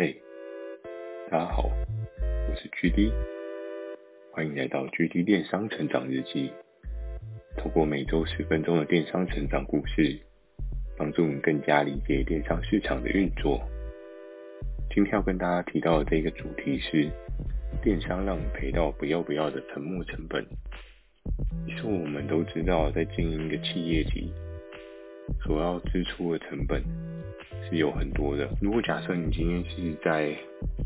嘿，大家好，我是 GD，欢迎来到 GD 电商成长日记。透过每周十分钟的电商成长故事，帮助你更加理解电商市场的运作。今天要跟大家提到的这个主题是：电商让你赔到不要不要的沉没成本。其实我们都知道，在经营一个企业级，所要支出的成本。是有很多的。如果假设你今天是在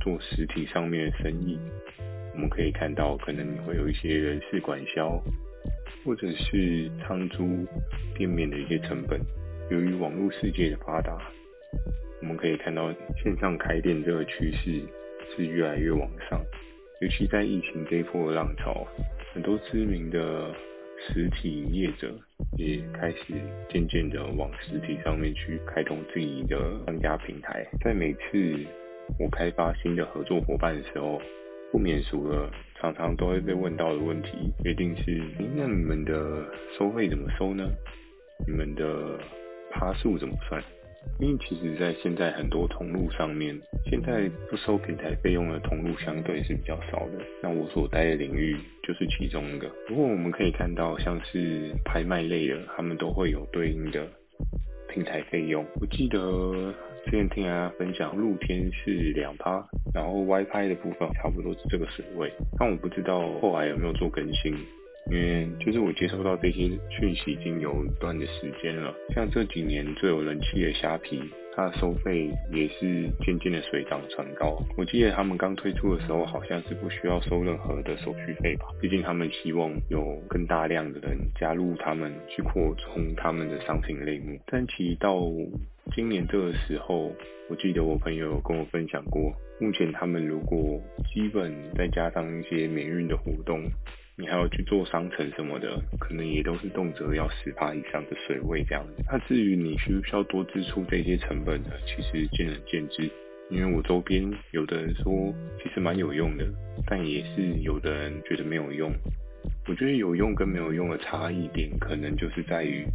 做实体上面的生意，我们可以看到，可能你会有一些人事管销，或者是仓租店面的一些成本。由于网络世界的发达，我们可以看到线上开店这个趋势是越来越往上。尤其在疫情这一波的浪潮，很多知名的实体业者。也开始渐渐的往实体上面去开通自己的商家平台。在每次我开发新的合作伙伴的时候，不免俗了，常常都会被问到的问题，一定是：那你们的收费怎么收呢？你们的趴数怎么算？因为其实，在现在很多通路上面，现在不收平台费用的通路相对是比较少的。那我所待的领域就是其中一个。不过我们可以看到，像是拍卖类的，他们都会有对应的平台费用。我记得之前听大家分享，露天是两趴，然后 WiFi 的部分差不多是这个水位。但我不知道后来有没有做更新。因为就是我接收到这些讯息已经有一段的时间了，像这几年最有人气的虾皮，它的收费也是渐渐的水涨船高。我记得他们刚推出的时候，好像是不需要收任何的手续费吧？毕竟他们希望有更大量的人加入他们，去扩充他们的商品类目。但其实到今年这个时候，我记得我朋友有跟我分享过，目前他们如果基本再加上一些免运的活动。你还要去做商城什么的，可能也都是动辄要十趴以上的水位这样子。那至于你需不需要多支出这些成本呢？其实见仁见智。因为我周边有的人说其实蛮有用的，但也是有的人觉得没有用。我觉得有用跟没有用的差异点，可能就是在于。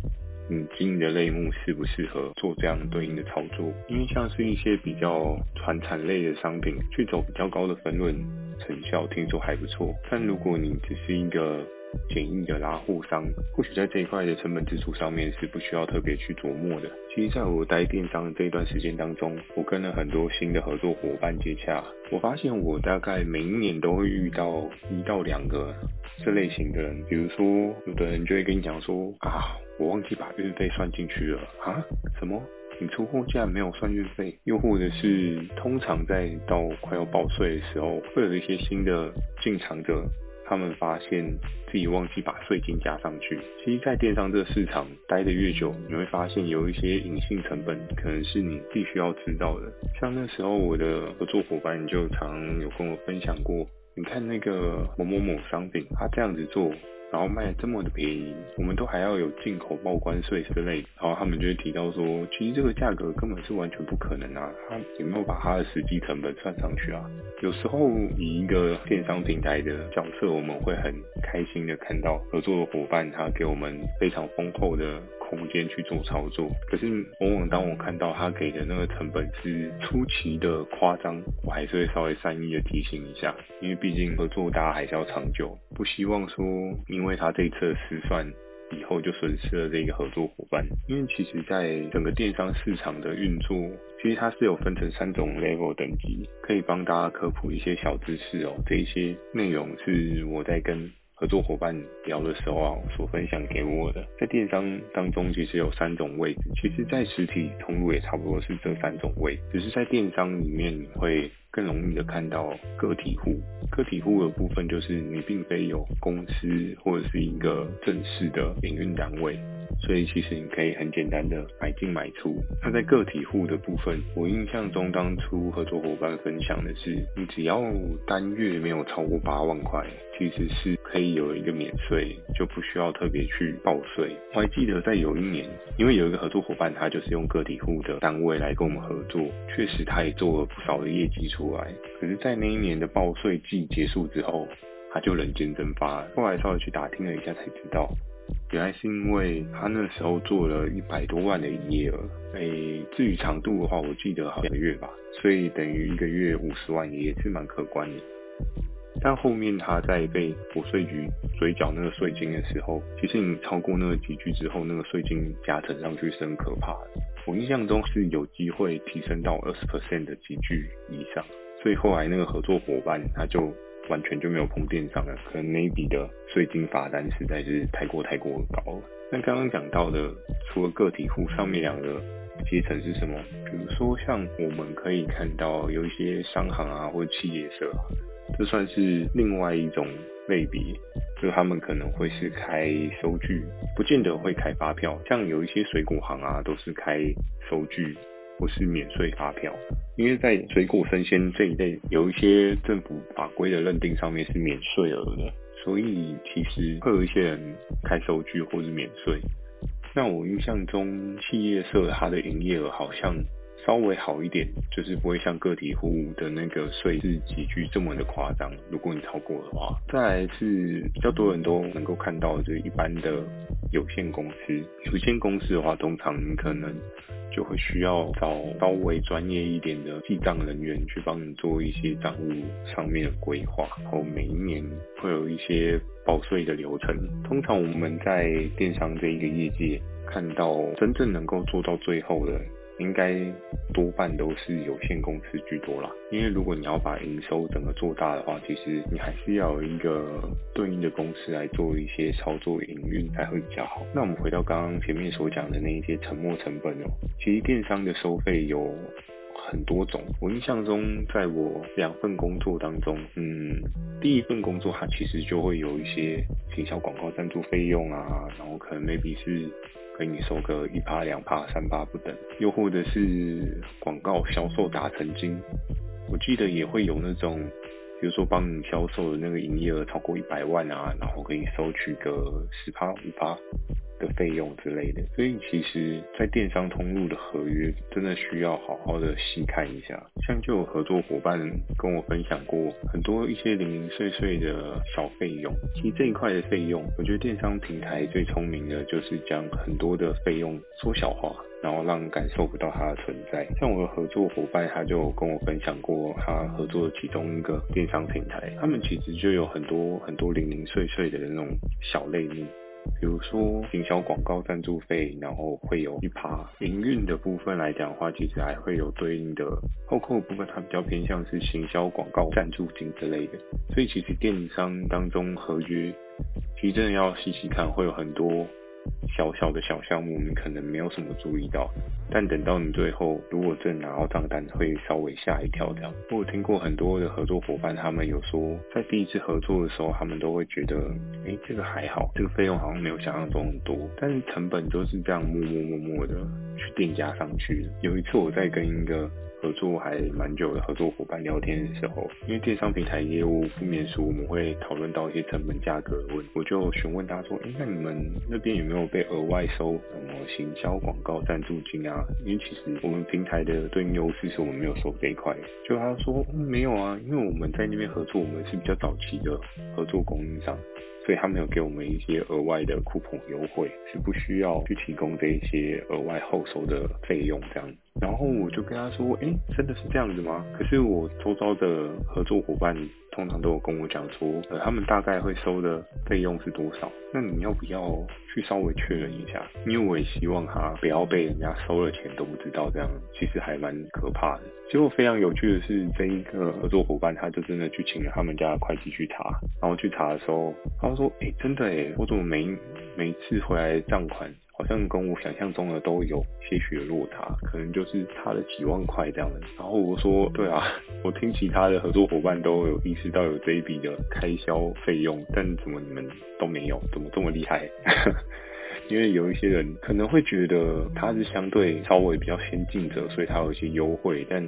你经营的类目适不适合做这样对应的操作？因为像是一些比较传产类的商品，去走比较高的分润成效，听说还不错。但如果你只是一个简易的拉货商，或许在这一块的成本支出上面是不需要特别去琢磨的。其实，在我待电商的这一段时间当中，我跟了很多新的合作伙伴接洽，我发现我大概每一年都会遇到一到两个这类型的人，比如说有的人就会跟你讲说啊。我忘记把运费算进去了啊？什么？你出货竟然没有算运费？又或者是通常在到快要报税的时候，会有一些新的进场者，他们发现自己忘记把税金加上去。其实，在电商这个市场待得越久，你会发现有一些隐性成本，可能是你必须要知道的。像那时候我的合作伙伴就常有跟我分享过，你看那个某某某商品，他这样子做。然后卖这么的便宜，我们都还要有进口报关税之类，然后他们就会提到说，其实这个价格根本是完全不可能啊，他有没有把他的实际成本算上去啊？有时候以一个电商平台的角色，我们会很开心的看到合作的伙伴他给我们非常丰厚的。空间去做操作，可是往往当我看到他给的那个成本是出奇的夸张，我还是会稍微善意的提醒一下，因为毕竟合作大家还是要长久，不希望说因为他这一次的失算，以后就损失了这个合作伙伴。因为其实在整个电商市场的运作，其实它是有分成三种 level 等级，可以帮大家科普一些小知识哦。这一些内容是我在跟。合作伙伴聊的时候啊，所分享给我的，在电商当中其实有三种位置，其实在实体通路也差不多是这三种位，只是在电商里面你会更容易的看到个体户。个体户的部分就是你并非有公司或者是一个正式的营运单位。所以其实你可以很简单的买进买出。那在个体户的部分，我印象中当初合作伙伴分享的是，你只要单月没有超过八万块，其实是可以有一个免税，就不需要特别去报税。我还记得在有一年，因为有一个合作伙伴，他就是用个体户的单位来跟我们合作，确实他也做了不少的业绩出来。可是，在那一年的报税季结束之后，他就人间蒸发。后来稍微去打听了一下才知道。原来是因为他那时候做了一百多万的营业额，诶，至于长度的话，我记得好几个月吧，所以等于一个月五十万也是蛮可观的。但后面他在被国税局追缴那个税金的时候，其实你超过那个级距之后，那个税金加成上去是很可怕的。我印象中是有机会提升到二十 percent 的级距以上，所以后来那个合作伙伴他就完全就没有碰电商了，可能那一笔的税金罚单实在是太过太过高了。那刚刚讲到的，除了个体户上面两个阶层是什么？比如说像我们可以看到有一些商行啊，或者企业社啊。这算是另外一种类别，就他们可能会是开收据，不见得会开发票。像有一些水果行啊，都是开收据或是免税发票，因为在水果生鲜这一类，有一些政府法规的认定上面是免税额的，所以其实会有一些人开收据或是免税。那我印象中，企业社它的营业额好像。稍微好一点，就是不会像个体户的那个税是级距这么的夸张。如果你超过的话，再来是比较多人都能够看到，就是一般的有限公司。有限公司的话，通常你可能就会需要找稍微专业一点的记账人员去帮你做一些账务上面的规划，然后每一年会有一些报税的流程。通常我们在电商这一个业界看到，真正能够做到最后的。应该多半都是有限公司居多啦，因为如果你要把营收整个做大的话，其实你还是要有一个对应的公司来做一些操作营运才会比较好。那我们回到刚刚前面所讲的那一些沉没成本哦，其实电商的收费有很多种。我印象中，在我两份工作当中，嗯，第一份工作它其实就会有一些行销广告赞助费用啊，然后可能 maybe 是。给你收个一趴、两趴、三趴不等，又或者是广告销售达成金，我记得也会有那种，比如说帮你销售的那个营业额超过一百万啊，然后给你收取个十趴、五趴。的费用之类的，所以其实，在电商通路的合约，真的需要好好的细看一下。像就有合作伙伴跟我分享过很多一些零零碎碎的小费用。其实这一块的费用，我觉得电商平台最聪明的就是将很多的费用缩小化，然后让人感受不到它的存在。像我的合作伙伴，他就跟我分享过，他合作的其中一个电商平台，他们其实就有很多很多零零碎碎的那种小类目。比如说营销广告赞助费，然后会有一趴营运的部分来讲的话，其实还会有对应的后扣部分，它比较偏向是行销广告赞助金之类的。所以其实电商当中合约，其实真的要细细看，会有很多。小小的小项目，你可能没有什么注意到，但等到你最后如果真拿到账单，会稍微吓一跳。这样，我有听过很多的合作伙伴，他们有说，在第一次合作的时候，他们都会觉得，哎，这个还好，这个费用好像没有想象中很多，但是成本就是这样默默默默的去定价上去。有一次我在跟一个。合作还蛮久的合作伙伴聊天的时候，因为电商平台业务不免俗，我们会讨论到一些成本价格的问题，我就询问他说：“哎，那你们那边有没有被额外收什么行销广告赞助金啊？”因为其实我们平台的对应优势是我们没有收这一块。就他说：“嗯，没有啊，因为我们在那边合作，我们是比较早期的合作供应商。”所以他没有给我们一些额外的酷碰优惠，是不需要去提供这一些额外后收的费用这样。然后我就跟他说，诶，真的是这样子吗？可是我周遭的合作伙伴通常都有跟我讲说，呃，他们大概会收的费用是多少？那你要不要去稍微确认一下？因为我也希望他不要被人家收了钱都不知道，这样其实还蛮可怕的。结果非常有趣的是，这一个合作伙伴他就真的去请了他们家的会计去查，然后去查的时候，他说，诶，真的诶，我怎么每每次回来账款？好像跟我想象中的都有些许的落差，可能就是差了几万块这样的。然后我说，对啊，我听其他的合作伙伴都有意识到有这一笔的开销费用，但怎么你们都没有？怎么这么厉害？因为有一些人可能会觉得他是相对稍微比较先进者，所以他有一些优惠，但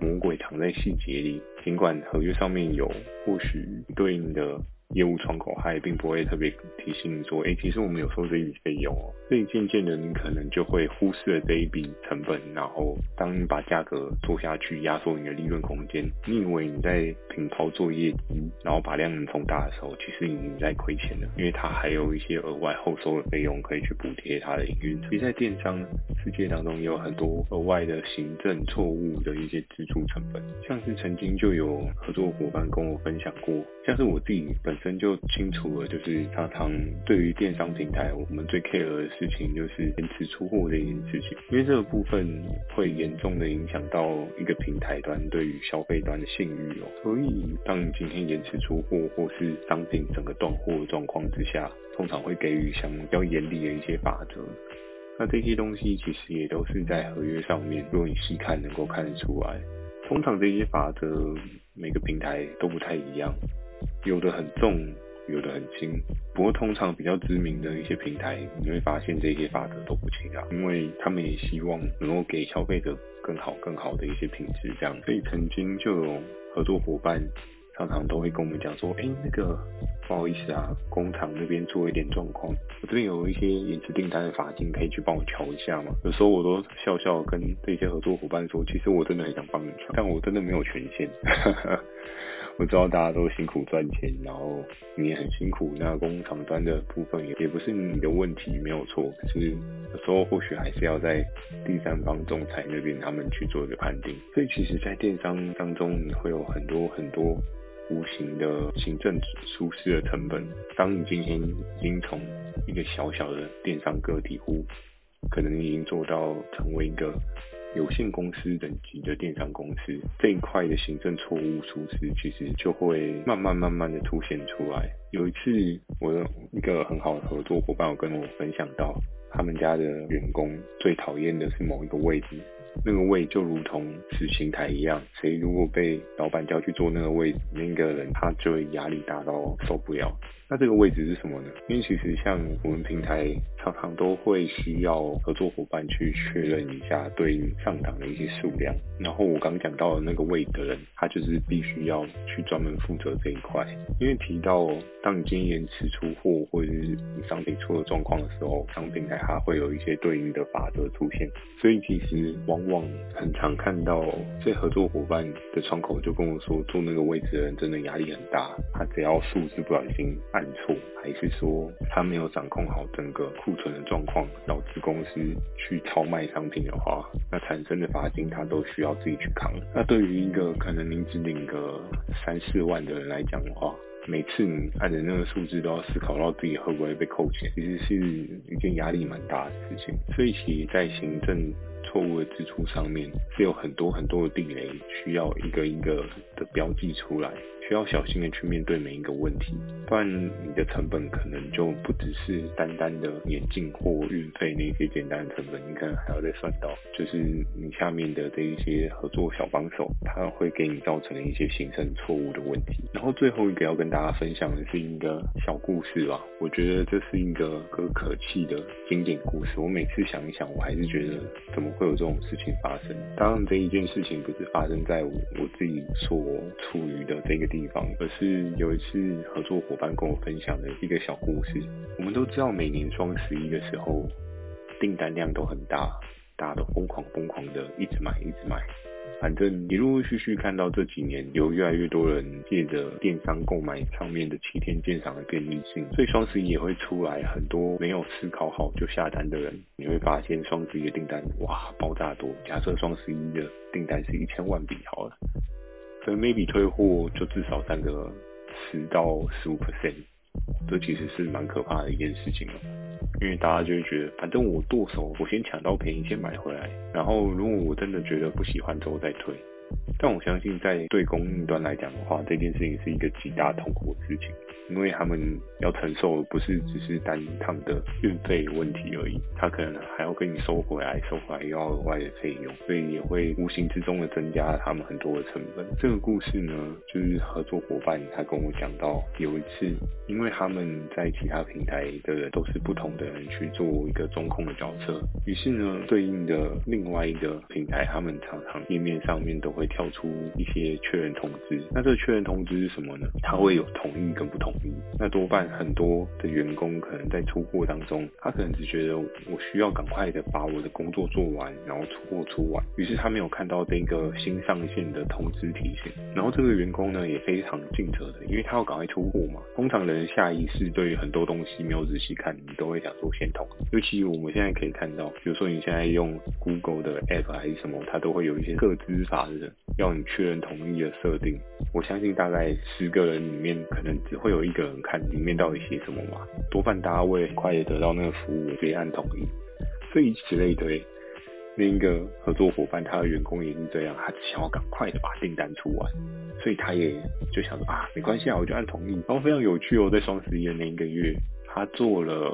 魔鬼藏在细节里。尽管合约上面有或许对应的业务窗口，他也并不会特别提醒你说，哎，其实我们有收这一笔费用哦。所以渐渐的，你可能就会忽视了这一笔成本，然后当你把价格做下去，压缩你的利润空间，你以为你在平抛做业绩，然后把量能放大的时候，其实你已经在亏钱了，因为它还有一些额外后收的费用可以去补贴它的营运。所以，在电商世界当中，也有很多额外的行政错误的一些支出成本，像是曾经就有合作伙伴跟我分享过，像是我自己本身就清楚了，就是常常对于电商平台，我们最 care 的事情就是延迟出货这件事情，因为这个部分会严重的影响到一个平台端对于消费端的信誉哦。所以，当你今天延迟出货，或是商品整个断货的状况之下，通常会给予相比较严厉的一些法则。那这些东西其实也都是在合约上面，如果你细看能够看得出来。通常这些法则每个平台都不太一样，有的很重，有的很轻。不过通常比较知名的一些平台，你会发现这些法则都不轻啊，因为他们也希望能够给消费者更好、更好的一些品质，这样。所以曾经就有合作伙伴。常常都会跟我们讲说，哎，那个不好意思啊，工厂那边出了一点状况，我这边有一些延迟订单的法金，可以去帮我调一下吗？有时候我都笑笑跟这些合作伙伴说，其实我真的很想帮你调，但我真的没有权限。我知道大家都辛苦赚钱，然后你也很辛苦，那工厂端的部分也也不是你的问题，没有错。可是有时候或许还是要在第三方仲裁那边他们去做一个判定。所以其实，在电商当中，你会有很多很多。无形的行政疏失的成本。当你今天已经从一个小小的电商个体户，可能已经做到成为一个有限公司等级的电商公司，这一块的行政错误疏失，其实就会慢慢慢慢的凸显出来。有一次，我的一个很好的合作伙伴，跟我分享到，他们家的员工最讨厌的是某一个位置。那个位就如同死刑台一样，谁如果被老板叫去坐那个位置，那个人他就会压力大到受不了。那这个位置是什么呢？因为其实像我们平台常常都会需要合作伙伴去确认一下对应上档的一些数量。然后我刚讲到的那个位置的人，他就是必须要去专门负责这一块。因为提到当你今天延迟出货或者是商品出了状况的时候，商品台它会有一些对应的法则出现。所以其实往往很常看到这合作伙伴的窗口就跟我说，做那个位置的人真的压力很大。他只要数字不小心。犯错，还是说他没有掌控好整个库存的状况，导致公司去超卖商品的话，那产生的罚金他都需要自己去扛。那对于一个可能你只领个三四万的人来讲的话，每次你按着那个数字都要思考到自己会不会被扣钱，其实是一件压力蛮大的事情。所以其实，在行政错误的支出上面，是有很多很多的地雷，需要一个一个的标记出来。需要小心的去面对每一个问题，不然你的成本可能就不只是单单的眼镜货、运费那些简单的成本，你可能还要再算到，就是你下面的这一些合作小帮手，他会给你造成一些行政错误的问题。然后最后一个要跟大家分享的是一个小故事吧，我觉得这是一个可可气的经典故事。我每次想一想，我还是觉得怎么会有这种事情发生？当然，这一件事情不是发生在我我自己所处于的这个地。地方，而是有一次合作伙伴跟我分享的一个小故事。我们都知道，每年双十一的时候，订单量都很大，大家都疯狂疯狂的一直买，一直买。反正你陆陆续续看到这几年，有越来越多人借着电商购买上面的七天鉴赏的便利性，所以双十一也会出来很多没有思考好就下单的人。你会发现双十一的订单哇爆炸多。假设双十一的订单是一千万笔好了。所以 maybe 退货就至少占个十到十五 percent，这其实是蛮可怕的一件事情了，因为大家就会觉得，反正我剁手，我先抢到便宜先买回来，然后如果我真的觉得不喜欢之后再退。但我相信，在对供应端来讲的话，这件事情是一个极大痛苦的事情，因为他们要承受的不是只是单他们的运费问题而已，他可能还要跟你收回来，收回来又要额外的费用，所以也会无形之中的增加他们很多的成本。这个故事呢，就是合作伙伴他跟我讲到，有一次，因为他们在其他平台的人都是不同的人去做一个中控的角色，于是呢，对应的另外一个平台，他们常常页面上面都。会跳出一些确认通知。那这个确认通知是什么呢？它会有同意跟不同意。那多半很多的员工可能在出货当中，他可能只觉得我需要赶快的把我的工作做完，然后出货出完，于是他没有看到这个新上线的通知提醒。然后这个员工呢也非常尽责的，因为他要赶快出货嘛。通常人下意识对于很多东西没有仔细看，你都会想说先同意。尤其我们现在可以看到，比如说你现在用 Google 的 App 还是什么，它都会有一些个资法的要你确认同意的设定。我相信大概十个人里面，可能只会有有一个人看里面到底写什么嘛。多半大家为很快也得到那个服务，直接按同意。所以之类推，另一个合作伙伴他的员工也是这样，他只想要赶快的把订单出完，所以他也就想说啊，没关系啊，我就按同意。然后非常有趣哦，在双十一的那一个月，他做了。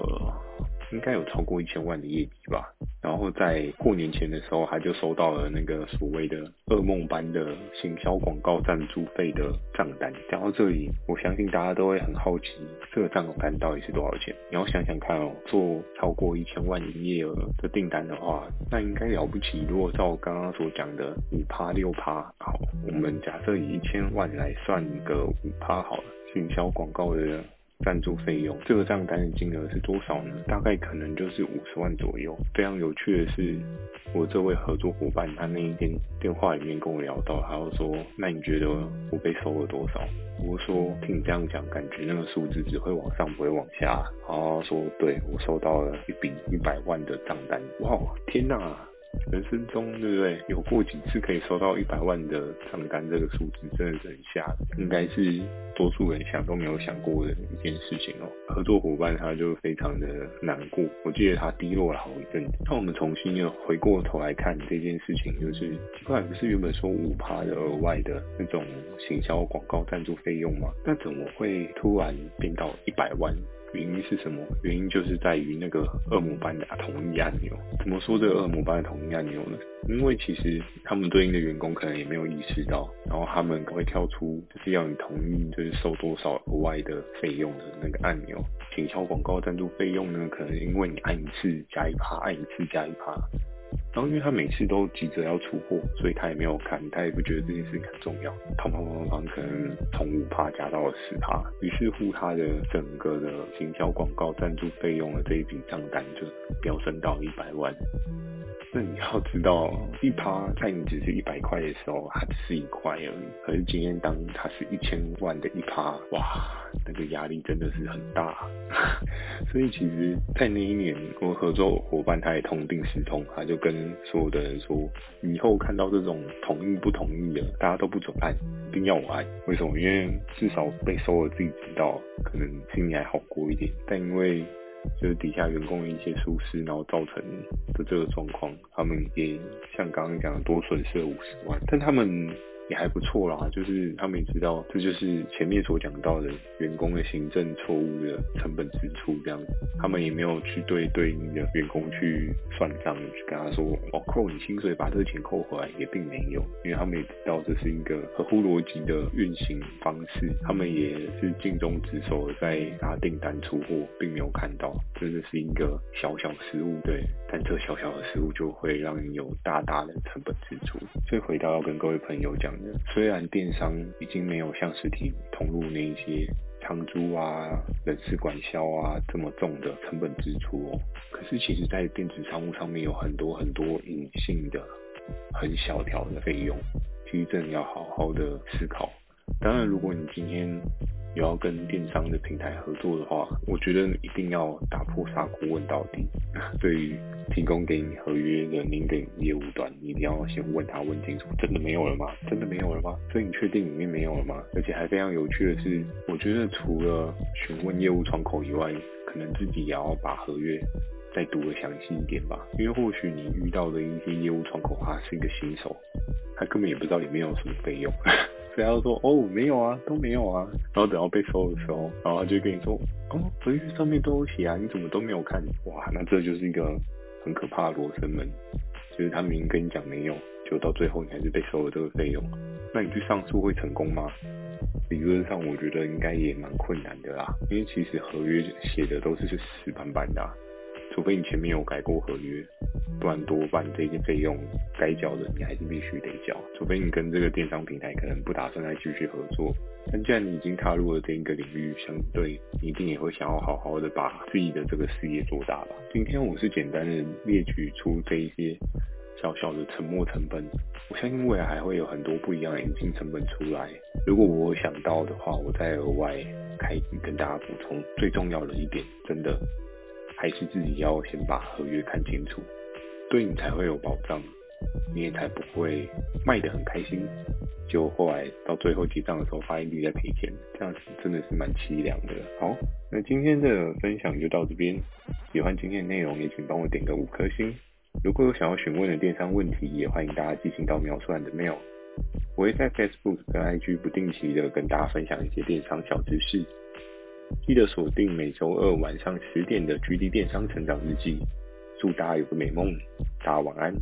应该有超过一千万的业绩吧。然后在过年前的时候，他就收到了那个所谓的噩梦般的行销广告赞助费的账单。讲到这里，我相信大家都会很好奇，这个账单到底是多少钱？你要想想看哦，做超过一千万营业额的订单的话，那应该了不起。如果照我刚刚所讲的五趴六趴，好，我们假设以一千万来算一个五趴好了，行销广告的。赞助费用，这个账单的金额是多少呢？大概可能就是五十万左右。非常有趣的是，我这位合作伙伴，他那一天电话里面跟我聊到，他就说：“那你觉得我被收了多少？”我说：“听你这样讲，感觉那个数字只会往上，不会往下。”然后说：“对，我收到了一笔一百万的账单。”哇，天哪！人生中，对不对？有过几次可以收到一百万的账单，这个数字真的是很吓人，应该是多数人想都没有想过的一件事情哦。合作伙伴他就非常的难过，我记得他低落了好一阵子。那我们重新又回过头来看这件事情，就是奇怪，不是原本说五趴的额外的那种行销广告赞助费用吗？那怎么会突然变到一百万？原因是什么？原因就是在于那个恶魔般的同意按钮。怎么说这个恶魔般的同意按钮呢？因为其实他们对应的员工可能也没有意识到，然后他们会跳出就是要你同意，就是收多少额外的费用的那个按钮。行销广告赞助费用呢，可能因为你按一次加一趴，按一次加一趴。然后因为他每次都急着要出货，所以他也没有看，他也不觉得这件事很重要。砰砰砰砰，可能从五趴加到了十趴，于是乎他的整个的行销广告赞助费用的这一笔账单就飙升到一百万。那你要知道，一趴在你只是一百块的时候，它只是一块而已。可是今天当它是一千万的一趴，哇，那个压力真的是很大。所以其实，在那一年，我合作伙伴他也痛定思痛，他就跟所有的人说，以后看到这种同意不同意的，大家都不准按，一定要我按。为什么？因为至少被收了自己知道，可能心里还好过一点。但因为就是底下员工的一些疏失，然后造成的这个状况，他们也像刚刚讲的多损失了五十万，但他们。也还不错啦，就是他们也知道，这就是前面所讲到的员工的行政错误的成本支出这样，他们也没有去对对应的员工去算账，去跟他说哦，扣你薪水，把这个钱扣回来，也并没有，因为他们也知道这是一个合乎逻辑的运行方式，他们也是尽忠职守的在拿订单出货，并没有看到这就是一个小小失误，对，但这小小的失误就会让你有大大的成本支出，所以回到要跟各位朋友讲。虽然电商已经没有像实体通路那一些仓租啊、人事管销啊这么重的成本支出哦，可是其实，在电子商务上面有很多很多隐性的、很小条的费用，其实真的要好好的思考。当然，如果你今天有要跟电商的平台合作的话，我觉得一定要打破砂锅问到底。对于提供给你合约的您的业务端，你一定要先问他问清楚，真的没有了吗？真的没有了吗？所以你确定里面没有了吗？而且还非常有趣的是，我觉得除了询问业务窗口以外，可能自己也要把合约再读得详细一点吧，因为或许你遇到的一些业务窗口，他是一个新手，他根本也不知道里面有什么费用。所以他说哦，没有啊，都没有啊，然后等到被收的时候，然后他就跟你说哦，合约上面都有写啊，你怎么都没有看？哇，那这就是一个很可怕的罗生门，就是他明明跟你讲没有，就到最后你还是被收了这个费用，那你去上诉会成功吗？理论上我觉得应该也蛮困难的啦，因为其实合约写的都是死板板的。除非你前面有改过合约，不然多半这些费用该缴的你还是必须得缴。除非你跟这个电商平台可能不打算再继续合作，但既然你已经踏入了这一个领域，相对你一定也会想要好好的把自己的这个事业做大吧。今天我是简单的列举出这一些小小的沉没成本，我相信未来还会有很多不一样的隐性成本出来。如果我想到的话，我再额外开集跟大家补充。最重要的一点，真的还是自己要先把合约看清楚，对你才会有保障，你也才不会卖得很开心，就后来到最后结账的时候发现你在赔钱，这样子真的是蛮凄凉的。好，那今天的分享就到这边，喜欢今天的内容也请帮我点个五颗星。如果有想要询问的电商问题，也欢迎大家寄信到描述栏的 mail。我会在 Facebook 跟 IG 不定期的跟大家分享一些电商小知识。记得锁定每周二晚上十点的 GD 电商成长日记。祝大家有个美梦，大家晚安。